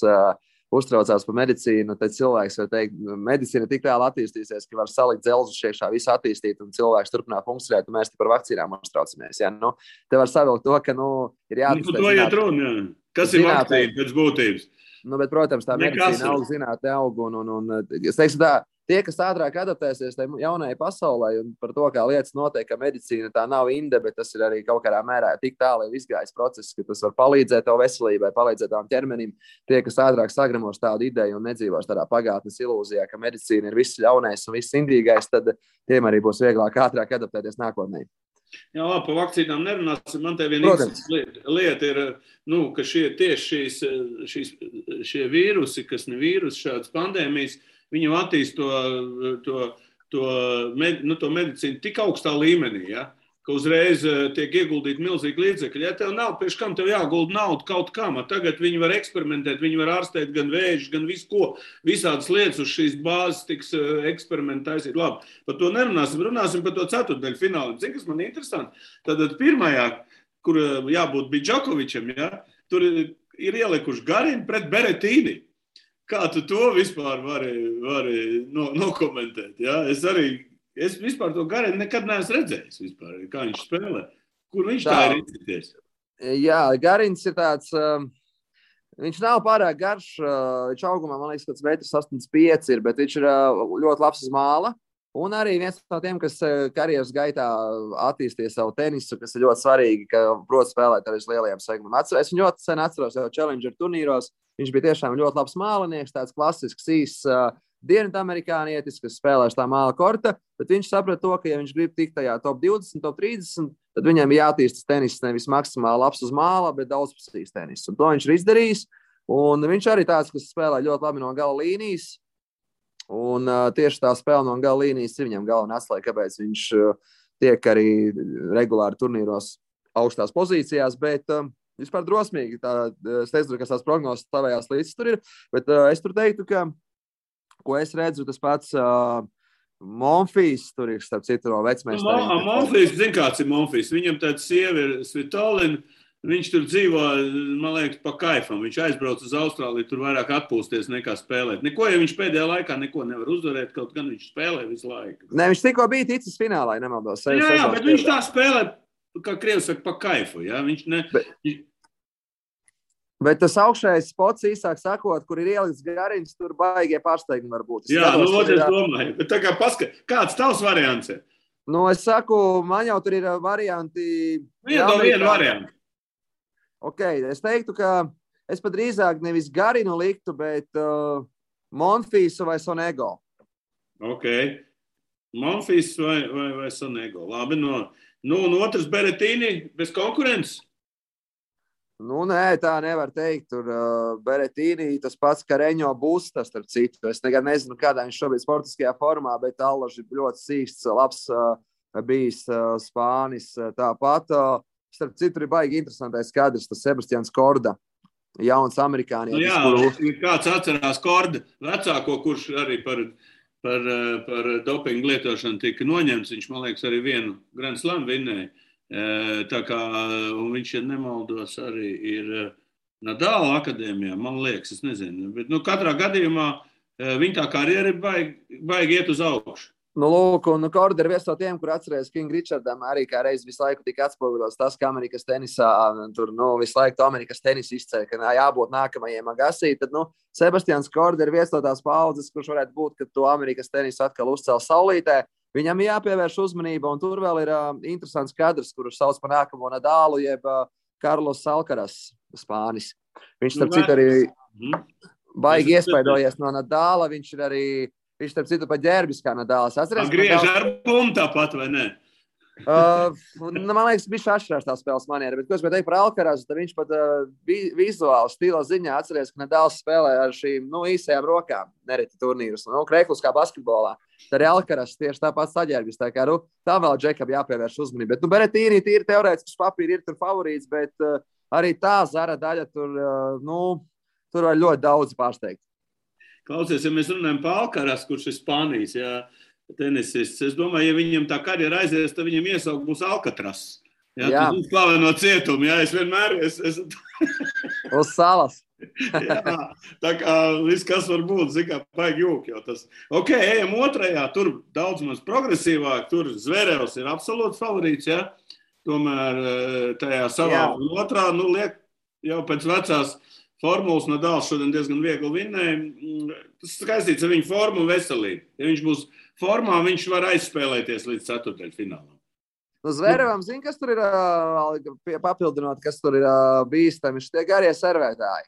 uztraucās par medicīnu, tad cilvēks var teikt, ka medicīna tik tālu attīstīsies, ka var salikt dzelzus iekšā, visu attīstīt, un cilvēks turpināt funkcionēt, un mēs par vakcīnām uztraucamies. Ja? Nu, te var savilkt to, ka nu, ir jāatcerās. Nu, to iet runa. Kas ir vakcīna pēc būtības? Nu, bet, protams, tā medicīna aug, zinātnē aug. Un, un, un, es teikšu, tā, tie, kas ātrāk adaptēsies tai jaunajai pasaulē un par to, kā lietas notiek, ka medicīna tā nav inde, bet tas ir arī kaut kādā mērā tik tālu izgājis process, ka tas var palīdzēt tev veselībai, palīdzēt tavam ķermenim. Tie, kas ātrāk sagramos tādu ideju un nedzīvos tādā pagātnes ilūzijā, ka medicīna ir viss ļaunais un viss indīgais, tad tiem arī būs vieglāk ātrāk adaptēties nākotnē. Jā, labi, par vakcīnām nerunāsim. Man te viena lieta, lieta ir, nu, ka šie tieši šīs, šīs, šie vīrusi, kas ne vīrusi, šādas pandēmijas, viņu attīst to, to, to, med, nu, to medicīnu tik augstā līmenī, ja, ka uzreiz eh, tiek ieguldīti milzīgi līdzekļi. Ja tev nav, pēc kam tev jāgulda nauda kaut kam, tagad viņi var eksperimentēt, viņi var ārstēt gan vēžus, gan visu ko. Visādas lietas uz šīs bāzes tiks eh, eksperimentētas. Labi, par to nerunāsim. Runāsim par to ceturtdaļu finālu. Zini, kas man ir interesanti? Tad pirmajā, kur eh, jābūt bija Džokovičam, ja, tur ir ielikuši Garinu pret Beretīni. Kā tu to vispār vari, vari no, nokomentēt? Ja? Es arī es vispār to garīgi nekad neesmu redzējis. Vispār, kā viņš spēlē, kur viņš tā, tā ir izcīnījies. Jā, Garins ir tāds. Um... Viņš nav pārāk garš. Uh, viņš augumā, man liekas, kaut kāds 1,85 ir, bet viņš ir uh, ļoti labs uz māla. Un arī viens no tiem, kas uh, karjeras gaitā attīstīja savu tenisu, kas ir ļoti svarīgi, ka prot spēlēt arī uz lielajiem segmentiem. Es viņu ļoti sen atceros jau Challenger turnīros. Viņš bija tiešām ļoti labs mākslinieks, tāds klasisks, īsts uh, dienvidamerikānietis, kas spēlēs tā māla korta, bet viņš saprata to, ka, ja viņš grib tikt tajā top 20, top 30, tad viņam jāattīstas tenis nevis maksimāli labs uz māla, bet daudzpusīgs tenis. Un to viņš ir izdarījis. Un viņš arī tāds, kas spēlē ļoti labi no gala līnijas. Un uh, tieši tā spēle no gala līnijas ir viņam galvenā atslēga, kāpēc viņš uh, tiek arī regulāri turnīros augstās pozīcijās. Bet, uh, vispār drosmīgi. Tā, es nezinu, kas tās prognozes tavējās līdzi tur ir, bet uh, es tur teiktu, ka, ko es redzu, tas pats. Uh, Monfijs tur ir starp citu no vecmēstiem. Nu, Monfijs, zin kāds ir Monfijs. Viņam tāda sieva ir Svitolina. Viņš tur dzīvo, man liekas, pa kaifam. Viņš aizbrauca uz Austrāliju, tur vairāk atpūsties nekā spēlēt. Neko, ja viņš pēdējā laikā neko nevar uzvarēt, kaut gan viņš spēlē visu laiku. Nē, viņš tikko bija ticis finālā, ja nemaldos. Jā, jā, bet viņš tā spēlē, kā Krievs saka, pa kaifu. Ja? Viņš ne, bet, Bet tas augšējais spots, īsāk sakot, kur ir ielikts gariņš, tur baigie pārsteigumi var būt. Jā, skatos, nu, es domāju, bet tā kā paskat, kāds tavs variants ir? Nu, es saku, man jau tur ir varianti. Viena no viena varianta. Ok, es teiktu, ka es pat drīzāk nevis Garinu liktu, bet uh, Monfīsu vai Sonego. Ok. Monfīs vai, vai, vai Sonego. Labi, no, nu, un otrs Beretīni bez konkurences. Nu, nē, tā nevar teikt. Tur uh, Beretīnī tas pats Kareņo būs tas, starp citu. Es nekad nezinu, kādā viņš šobrīd sportiskajā formā, bet Allaž ir ļoti sīsts, labs uh, bijis uh, Spānis. Uh, tāpat, uh, starp citu, ir baigi interesantais kadrs, tas Sebastians Korda. Jauns amerikānis. Nu, jā, kuru... kāds atcerās Korda vecāko, kurš arī par, par, par dopingu lietošanu tika noņemts. Viņš, man liekas, arī vienu Grand Slam vinnēja. Tā kā viņš, ja nemaldos, arī ir Nadāla akadēmijā, man liekas, es nezinu. Bet, nu, katrā gadījumā viņa tā karjera ir baigi, baigi iet uz augšu. Nu, lūk, un Korda ir viens no tiem, kur atcerēs Kinga Richardam arī kā reiz visu laiku tika atspoguļots tas, ka Amerikas tenisā tur nu, visu laiku to Amerikas tenisu izceļ, ka jābūt nākamajiem Agasī. Tad, nu, Sebastians Korda ir viens no tās paudzes, kurš varētu būt, ka to Amerikas tenisu atkal uzcēl saulītē. Viņam jāpievērš uzmanība, un tur vēl ir uh, interesants kadrs, kurus sauc par nākamo Nadālu, jeb uh, Karlos Salkaras Spānis. Viņš, starp citu, arī baigi iespaidojies no Nadāla. Viņš ir arī, viņš, starp citu, pa ģērbis kā Nadāls. Atceries, griež ar bumbu tāpat, vai ne? Uh, nu, man liekas, viņš atšķirās tā spēles maniera. Bet, ko es gribēju teikt par Alkarazu, tad viņš pat uh, vi vizuāli stila ziņā atceries, ka Nadals spēlē ar šīm nu, īsajām rokām, nereti turnīrus, nu, kreklus kā basketbolā. Tad arī Alkaras tieši tāpat saģērbjas. Tā kā nu, tam vēl Džekam jāpievērš uzmanība. Bet, nu, Beretīni tīri teorētiski papīri ir tur favorīts, bet uh, arī tā zara daļa tur, uh, nu, tur var ļoti daudz pārsteigt. Klausies, ja mēs runājam par Alkaras, kurš ir Spānijas. Jā tenisists. Es domāju, ja viņam tā karjera aizies, tad viņam iesaukt būs Alkatras. Jā, jā. tas ir slaveno cietumu. Jā, es vienmēr esmu. Uz salas. Jā, tā kā viss, kas var būt, zina, baigi jūki jau tas. Ok, ejam otrajā, tur daudz maz progresīvāk, tur Zverevs ir absolūts favorīts, jā. Tomēr eh, tajā savā jā. otrā, nu, liek jau pēc vecās formulas Nadals šodien diezgan viegli vinnēja. Mm, tas skaistīts ar viņu formu un veselību. Ja viņš būs formā, viņš var aizspēlēties līdz ceturtajfinālam. Nu, Zvērevam, zina, kas tur ir papildinot, kas tur ir bīstami. Šie garie servētāji.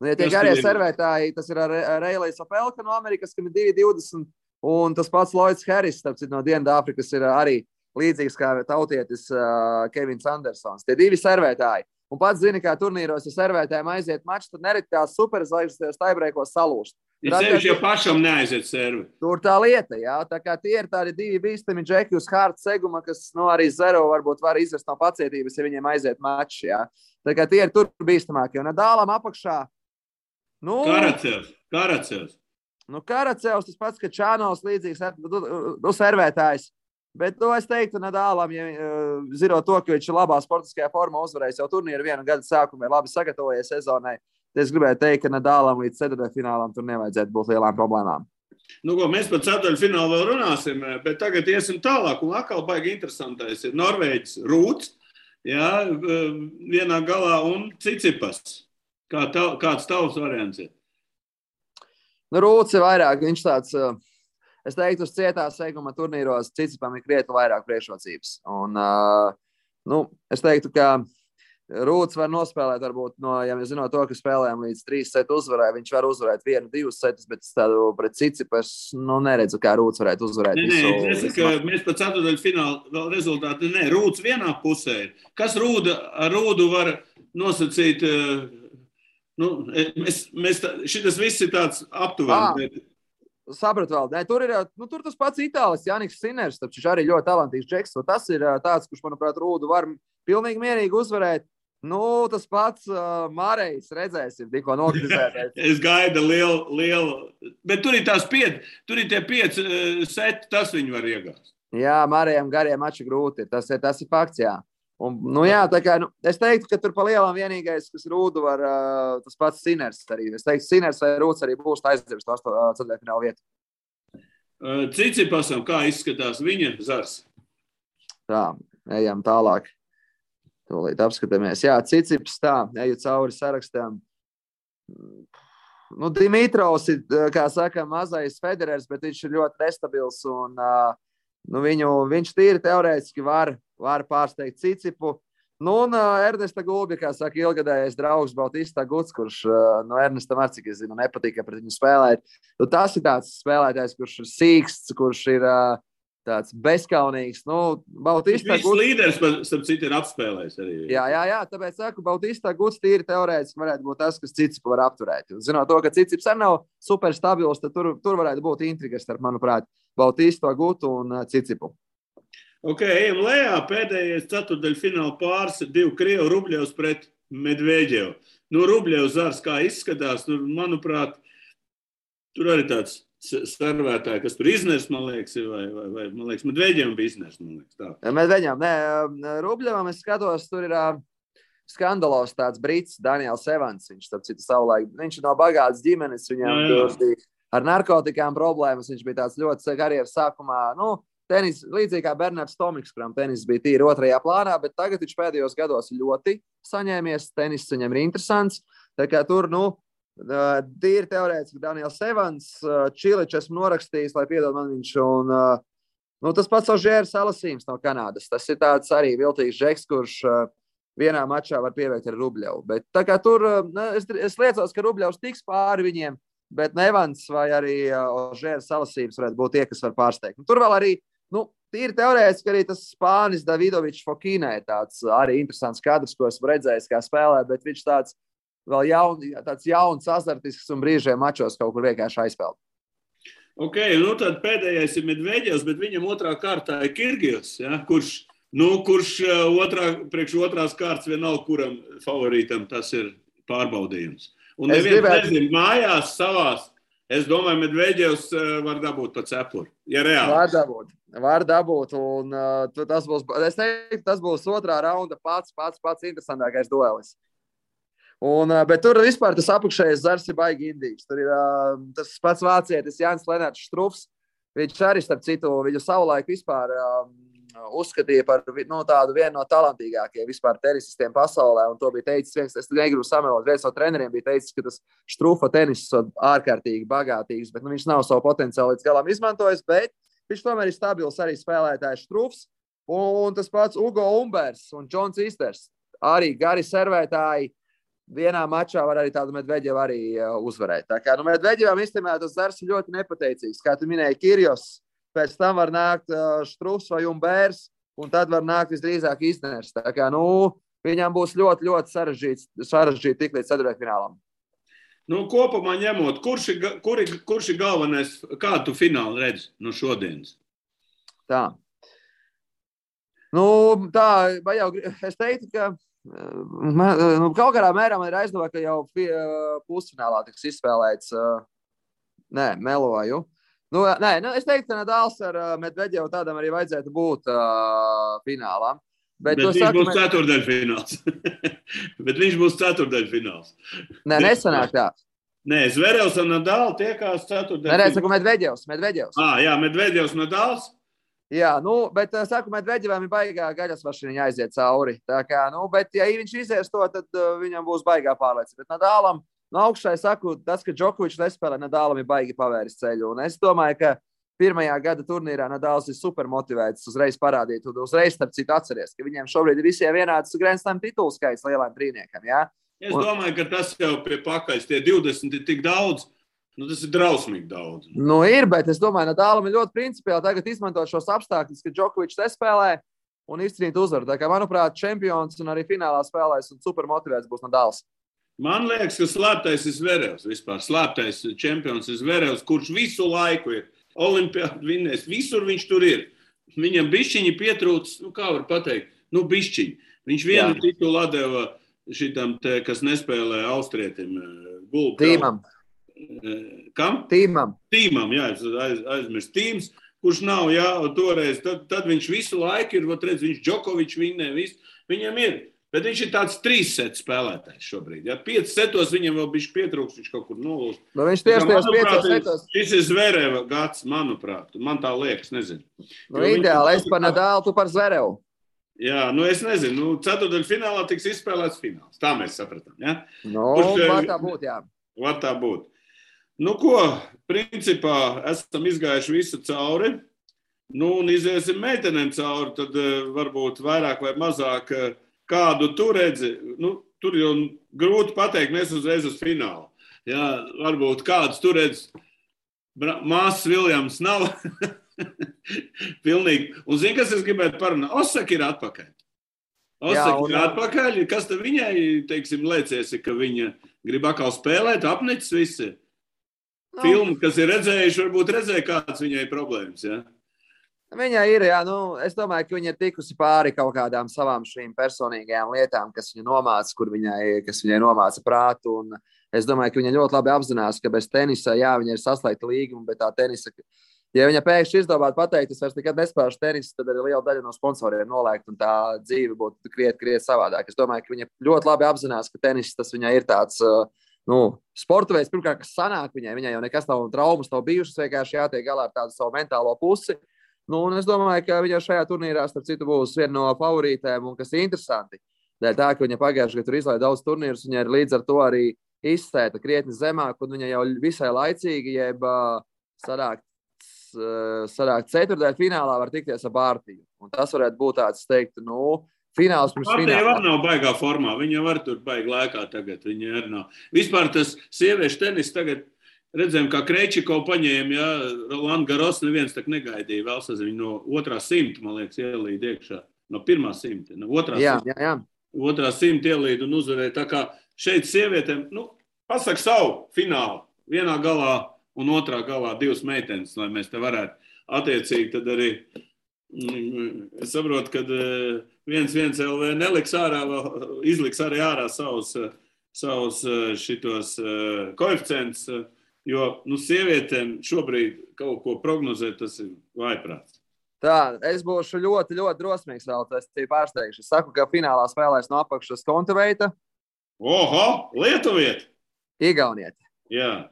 Nu, ja tie kas garie servētāji, tas ir Reilijas Apelka no Amerikas, kam ir 2,20. Un tas pats Lloyds Harris, starp citu, no Dienvidāfrikas, ir arī līdzīgs kā tautietis Kevins Andersons. Tie divi servētāji. Un pats zina, kā turnīros, ja servētājiem aiziet mačs, tad nereti tās superzvaigznes taibreikos salūst. Ir sevišķi, ja pašam neaiziet servi. Tur tā lieta, jā. Tā kā tie ir tādi divi bīstami džeki uz hārta seguma, kas, nu, arī zero varbūt var izvest no pacietības, ja viņiem aiziet mačs, jā. Tā kā tie ir tur bīstamākie. Un dālam apakšā. Nu, Karacevs, Karacevs. Nu, Karacevs tas pats, ka Čānos līdzīgs, nu servētājs. Bet nu, es teiktu, Nadālam, ja uh, zinot to, ka viņš ir labā sportiskajā formā, uzvarējis jau turnīru vienu gadu sākumā, labi sagatavojies sezonai. Es gribēju teikt, ka Nadālam līdz ceturtajfinālam tur nevajadzētu būt lielām problēmām. Nu, ko, mēs par ceturtajfinālu vēl runāsim, bet tagad iesim tālāk. Un atkal baigi interesantais ir Norvēģis Rūts. Jā, vienā galā un Cicipas. Kā tā, kāds tavs variants ir? Nu, Rūts ir vairāk, viņš tāds, es teiktu, uz cietā seguma turnīros Cicipam ir krietni vairāk priekšrocības. Un, nu, es teiktu, ka Rūts var nospēlēt, varbūt, no, ja mēs zinām to, ka spēlējām līdz trīs setu uzvarai, viņš var uzvarēt vienu, divus setus, bet tādu pret Cicipas, nu, neredzu, kā Rūts varētu uzvarēt. Nē, visu, nē, es saku, mēs pat ceturdaļu finālu vēl rezultātu, nē, Rūts vienā pusē ir. Kas Rūda, Rūdu var nosacīt, nu, mēs, mēs tā, šitas viss ir tāds aptuveni. Bet... Sapratu, vēl. Nē, tur ir nu, tur tas pats itālis, Jānis Siners. Viņš arī ļoti talantīgs džeks. Tas ir tāds, kurš, manuprāt, Rūdu var pilnīgi mierīgi uzvarēt. Nu, tas pats uh, Mārējs, redzēsim, tikko nokritēs. es gaidu lielu, lielu, bet tur ir tās pieci, tur ir tie pieci uh, seti, tas viņu var iegāzt. Jā, Mārējam gariem mači grūti, tas ir, tas ir fakts, jā. Un, nu, jā, tā kā, nu, es teiktu, ka tur pa lielam vienīgais, kas rūdu var, uh, tas pats Siners arī. Es teiktu, Siners vai Rūds arī būs aizdevis to uh, ceturtfinālu vietu. Uh, Cicipasam, kā izskatās viņa zars? Tā, ejam tālāk. Tūlīt apskatāmies. Jā, Cicips tā, ejot cauri sarakstam. Nu, Dimitrovs ir, kā saka, mazais federers, bet viņš ir ļoti nestabils. Un, nu, viņu, viņš tīri teorētiski var, var pārsteigt Cicipu. Nu, un uh, Ernesta Gulbi, kā saka, ilgadējais draugs Bautista Guts, kurš uh, no Ernesta arī, cik es zinu, nepatīk, pret viņu spēlēt. Nu, tas ir tāds spēlētājs, kurš ir sīksts, kurš ir uh, tāds bezskaunīgs. Nu, Bautista Viņš guds... līderis, starp citu, ir apspēlējis arī. Jā, jā, jā tāpēc saku, Bautista guds tīri teorētiski varētu būt tas, kas cits var apturēt. Zinot to, ka cits arī nav super stabils, tad tur, tur varētu būt intrigas starp, manuprāt, Bautista gutu un Cicipu. Ok, ejam lejā. Pēdējais ceturdaļfināla pāris ir divi Krievu rubļos pret Medveģevu. Nu, rubļos zars kā izskatās, tur, manuprāt, tur arī tāds servētāji, kas tur iznes, man liekas, vai, vai, vai man liekas, Medveģiem bija iznes. Medveģiem, nē, Rubļevam es skatos, tur ir uh, skandalos tāds brīts, Daniels Evans. Viņš, starp citu, savulaik, viņš no bagātas ģimenes, viņam jā, jā. bija ar narkotikām problēmas, viņš bija tāds ļoti karjeras sākumā. Nu, Tenis, līdzīgi kā Bernards Tomiks, kuram tenis bija tīri otrajā plānā, bet tagad viņš pēdējos gados ļoti saņēmies. Tenis viņam ir interesants. Tur, nu, Tīri teorētiski Daniels Evans, Čiličs esmu norakstījis, lai piedod man viņš. Un, nu, tas pats Ožērs Alasīms no Kanādas. Tas ir tāds arī viltīgs žeks, kurš vienā mačā var pieveikt ar Rubļevu. Bet tur es, es liecos, ka Rubļevs tiks pāri viņiem, bet Nevans vai arī Ožērs Alasīms varētu būt tie, kas var pārsteigt. Un tur vēl arī, nu, tīri teorētiski arī tas Spānis Davidovičs Fokīnē tāds arī interesants kadrs, ko esmu redzējis, kā spēlē, bet viņš tāds vēl jaun, tāds jauns, azartisks un brīžiem mačos kaut kur vienkārši aizpeld. Ok, nu tad pēdējais ir Medveģevs, bet viņam otrā kārtā ir Kirgijs, ja, kurš, nu, kurš uh, otrā, priekš otrās kārtas vienalga, kuram favorītam tas ir pārbaudījums. Un neviens gribētu... nezina, mājās savās, es domāju, Medveģevs uh, var dabūt pa cepuri, ja reāli. Var dabūt, var dabūt, un uh, tas būs, es teiktu, tas būs otrā raunda pats, pats, pats interesantākais duelis. Un, bet tur vispār tas apakšējais zars ir baigi indīgs. Tur ir tas pats vācietis Jānis Lenārds Štrufs. Viņš arī, starp citu, viņu savulaik vispār um, uzskatīja par nu, tādu vienu no talantīgākajiem vispār tenisistiem pasaulē. Un to bija teicis viens, es negribu samelot, viens no treneriem bija teicis, ka tas Štrufa tenis ir ārkārtīgi bagātīgs, bet nu, viņš nav savu potenciālu līdz galam izmantojis. Bet viņš tomēr ir stabils arī spēlētājs Štrufs. Un tas pats Ugo Umbers un Džons Isters. Arī gari servētāji, vienā mačā var arī tādu Medveģevu arī uh, uzvarēt. Tā kā nu, Medveģevam īstenībā tas darbs ļoti nepateicīgs. Kā tu minēji, Kirjos, pēc tam var nākt uh, Štrūs vai Umbērs, un tad var nākt visdrīzāk Izners. Tā kā nu, viņam būs ļoti, ļoti sarežģīti sarežģīt tik līdz ceturtfinālam. Nu, kopumā ņemot, kurš ir, kur ir, kurš ir galvenais, kādu finālu redzi no šodienas? Tā. Nu, tā, vai jau es teiktu, ka Man, nu, kaut kādā mērā man ir aizdomā, ka jau pusfinālā tiks izspēlēts. Nē, meloju. Nu, nē, nu, es teiktu, ka Nadals ar Medveģevu tādam arī vajadzētu būt uh, finālā. Bet, Bet viņš saku, būs mēs... ceturdaļfināls. Bet viņš būs ceturdaļfināls. Nē, nesanāk tā. Nē, Zverevs un Nadals tiekās ceturdaļfinālā. Nē, nē, saku Medveģevs. Medveģevs. Ah, jā, Medveģevs un Nadals. Jā, nu, bet sākumā Medveģevam ir baigā gaļas mašīna aiziet cauri. Tā kā, nu, bet, ja viņš izies to, tad uh, viņam būs baigā pārliecība. Bet Nadālam no augšai saku, tas, ka Džokovičs nespēlē, Nadālam ir baigi pavēris ceļu. Un es domāju, ka pirmajā gada turnīrā Nadāls ir super motivēts uzreiz parādīt, un uzreiz, starp citu, atceries, ka viņiem šobrīd ir visiem vienāds Grand titulu skaits lielajam trīniekam. Ja? Es un... domāju, ka tas jau pie pakaļ, tie 20 ir tik daudz. Nu, tas ir drausmīgi daudz. Nu, ir, bet es domāju, ka Dālam ir ļoti principiāli tagad izmantot šos apstākļus, ka Džokovičs nespēlē un izcīnīt uzvaru. Tā kā, manuprāt, čempions un arī finālā spēlēs un super motivēts būs Nadals. Man liekas, ka slēptais ir Zverevs. Vispār slēptais čempions ir Zverevs, kurš visu laiku ir olimpiādu vinnējis. Visur viņš tur ir. Viņam bišķiņi pietrūcis, nu, kā var pateikt, nu, bišķiņi. Viņš vienu Jā. titulu deva šitam, te, kas nespēlē austrietim, eh, Gulbam. Kam? Tīmam. Tīmam, jā, aiz, aizmirst. Tīms, kurš nav, jā, toreiz, tad, tad viņš visu laiku ir, vat redz, viņš Džokovičs vinnē, viss, viņam ir. Bet viņš ir tāds trīs setu spēlētājs šobrīd. Ja pieci setos viņam vēl bija pietrūksts, viņš kaut kur nolūst. Nu, viņš tieši tajos piecos setos. Šis ir Zvereva gads, manuprāt. Man tā liekas, nezinu. Nu, ideāli, es par Nadālu, tu par Zverevu. Jā, nu es nezinu, nu, ceturtdaļā finālā tiks izspēlēts fināls. Tā mēs sapratām. Ja? Nu, Kurš, var tā būt, jā. Var tā būt. Nu, ko, principā esam izgājuši visu cauri. Nu, un iziesim meitenēm cauri, tad uh, varbūt vairāk vai mazāk uh, kādu tur redzi. Nu, tur jau grūti pateikt, mēs uzreiz uz finālu. Jā, varbūt kāds tur redz. Māsas Viljams nav. Pilnīgi. Un zini, kas es gribētu parunāt? Osaka ir atpakaļ. Osaka Jā, un... ir atpakaļ. Kas tad viņai, teiksim, liecies, ka viņa grib atkal spēlēt, apnicis visi? Nu, Filmu, kas ir redzējuši, varbūt redzēja, kādas viņai problēmas. Ja? Viņa ir, jā, nu, es domāju, ka viņa ir tikusi pāri kaut kādām savām šīm personīgajām lietām, kas viņai nomāca, kur viņai, kas viņai nomāca prātu. Un es domāju, ka viņa ļoti labi apzinās, ka bez tenisa, jā, viņa ir saslēgta līguma, bet tā tenisa, ja viņa pēkšņi izdomātu pateikt, es vairs nekad nespēlēšu tenisu, tad arī liela daļa no sponsoriem noliegt, un tā dzīve būtu krietni, krietni savādāk. Es domāju, ka viņa ļoti labi apzinās, ka tenis tas viņai ir tāds. Uh, nu, sporta veids, pirmkārt, kas sanāk viņai, viņai jau nekas nav traumas, nav bijušas, vienkārši jātiek galā ar tādu savu mentālo pusi. Nu, es domāju, ka viņa šajā turnīrā, starp citu, būs viena no favorītēm, un kas ir interesanti. Dēļ tā, ka viņa pagājušajā gadā izlaiž daudz turnīrus, viņa ir līdz ar to arī izsēta krietni zemāk, un viņa jau visai laicīgi, jeb sarākt, uh, sarākt ceturtajā finālā, var tikties ar Bārtiņu. Tas varētu būt tāds, teiktu, nu, Fināls pirms fināla. Viņa arī nav baigā formā. Viņa var tur baigā lēkā tagad. Viņa arī nav. Vispār tas sieviešu tenis tagad. Redzējām, kā Krečiko paņēma, ja Rolands Garos neviens tā negaidīja. Vēl saziņu no otrā simta, man liekas, ielīd iekšā. No pirmā simta. No otrā jā, simta. Jā, jā. Otrā simta ielīd un uzvarēja. Tā kā šeit sievietēm, nu, pasak savu finālu. Vienā galā un otrā galā divas meitenes, lai mēs te varētu attiecīgi tad arī Es saprotu, ka eh, viens, viens LV neliks ārā, izliks arī ārā savus, eh, savus eh, šitos koeficientus, jo nu, sievietēm šobrīd kaut ko prognozēt, tas ir vaiprāts. Tā, es būšu ļoti, ļoti drosmīgs vēl. Es tevi pārsteigšu. Es saku, ka finālā spēlēs no apakšas kontaveita, Oho, Lietuvieti! Igaunieti. Jā.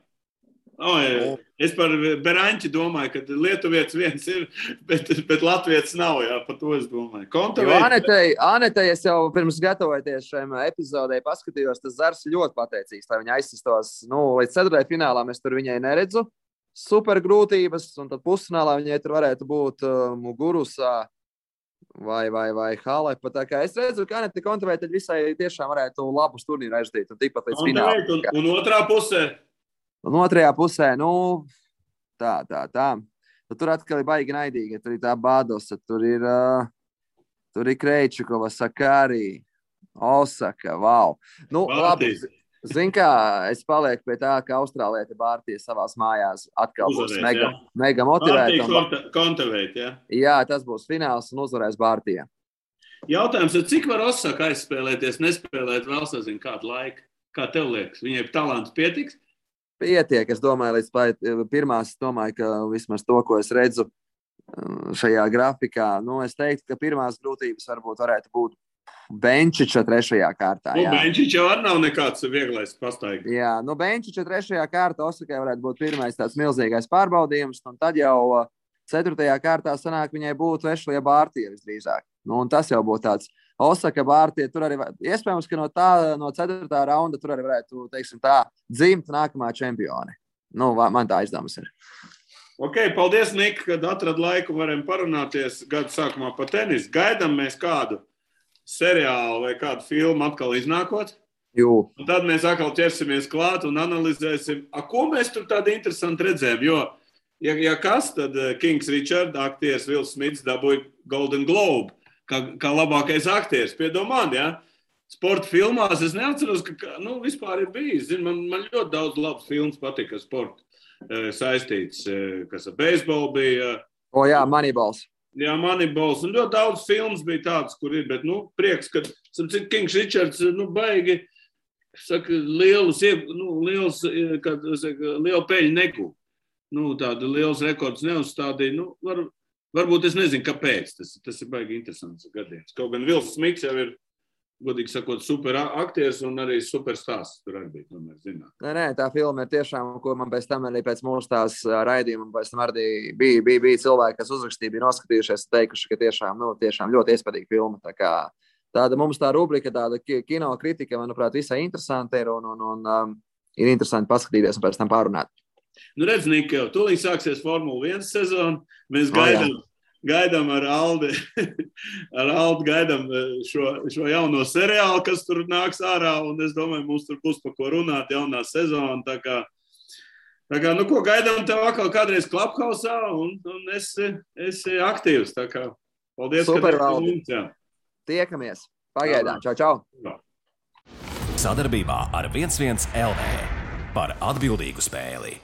O, jā. es par Beranķi domāju, ka Lietuvietis viens ir, bet, bet Latvijas nav. Jā, par to es domāju. Anetei, Anetei, es jau pirms gatavoties šajam epizodē paskatījos, tas Zars ļoti pateicīgs, lai viņa aizsistos nu, līdz ceturtajai finālām. Es tur viņai neredzu super grūtības, un tad pusfinālā viņai tur varētu būt uh, Mugurusā vai, vai, vai Halepa. Tā kā es redzu, ka Anetei Kontavēja visai tiešām varētu labus turnīru aizdīt, un tikpat līdz finālam. Un, un otrā pusē? Un otrajā pusē, nu, tā, tā, tā. Nu, tur atkal ir baigi naidīgi. Tur ir tā bādosa, tur ir, uh, tur ir Kreičukova, Sakārī, Osaka. Wow. Nu, labi. Zini, kā es palieku pie tā, ka Austrālija Bārtiņa savā mājās atkal būs uzvarēt, mega, jā. mega motivēta. Kontavēt, jā. jā, tas būs fināls un uzvarēs Bārtiņa. Jautājums, cik var Osaka aizspēlēties, nespēlēt vēl sazinu kādu laiku? Kā tev liekas, viņai talants pietiks? Pietiek. Es domāju, līdz pirmās, es domāju, ka vismaz to, ko es redzu um, šajā grafikā, nu, es teiktu, ka pirmās grūtības varbūt varētu būt Benčiča trešajā kārtā. Nu, Benčiča arī nav nekāds vieglais pastaigājums. Jā, nu, Benčiča trešajā kārtā Osakai varētu būt pirmais tāds milzīgais pārbaudījums, un tad jau uh, ceturtajā kārtā sanāk viņai būtu Ešlija Bārtie visdrīzāk. Nu, tas jau būtu tāds Osaka vārtie. Tur arī iespējams, ka no tā no 4. raunda tur arī varētu teiksim, tā, dzimt nākamā čempione. Nu, man tā aizdomas ir. Ok, paldies, Nika, kad atradāt laiku. Varam parunāties gada sākumā par tenisu. Gaidām mēs kādu seriālu vai kādu filmu atkal iznākot. Tad mēs atkal ķersimies klāt un analizēsim, a, ko mēs tur tādu interesantu redzējām. Jo, ja, ja kas, tad eh, Kings Richard, aktieris Vils Smits dabūja Golden Globe kā, kā labākais aktieris. Piedomājiet, ja? sporta filmās es neatceros, ka nu, vispār ir bijis. Zin, man, man ļoti daudz labas filmas patika ar sportu e, saistīts, e, kas ar beisbolu bija. O jā, Moneyballs. Jā, Moneyballs. Un ļoti daudz filmas bija tādas, kur ir. Bet, nu, prieks, ka Kings Richards, nu, baigi, saka, lielus, nu, liels, kad, saka, lielu peļņu negūst. Nu, tādu liels rekords neuzstādīja. Nu, var, Varbūt es nezinu, kāpēc. Tas, tas ir baigi interesants gadījums. Kaut gan Vils Smigs jau ir, godīgi sakot, super aktieris un arī super stāsts. Tur arī bija tomēr zināt. Nē, nē, tā filma ir tiešām, ko man pēc tam arī pēc mūsu tās raidījuma, pēc tam arī bija, bija, bija cilvēki, kas uzrakstīja, bija noskatījušies, teikuši, ka tiešām, nu, tiešām ļoti iespaidīga filma. Tā kā, tāda mums tā rubrika, tāda kino kritika, manuprāt, visai interesanta ir un, un, un um, ir interesanti paskatīties un pēc tam pārunāt. Nu, redz, Nika, tūlīt sāksies Formula 1 sezona. Mēs gaidām, oh, gaidām ar Aldi, ar Aldi gaidām eh, šo, šo jauno seriālu, kas tur nāks ārā. Un es domāju, mums tur būs par ko runāt, jaunā sezona. Tā kā, tā kā nu, ko gaidām tev atkal kādreiz klapkausā, un, un es esmu aktīvs. Tā kā, paldies, Super, ka mums, Tiekamies! Pagaidām! Čau, čau! Sadarbībā ar 11 LV par atbildīgu spēli.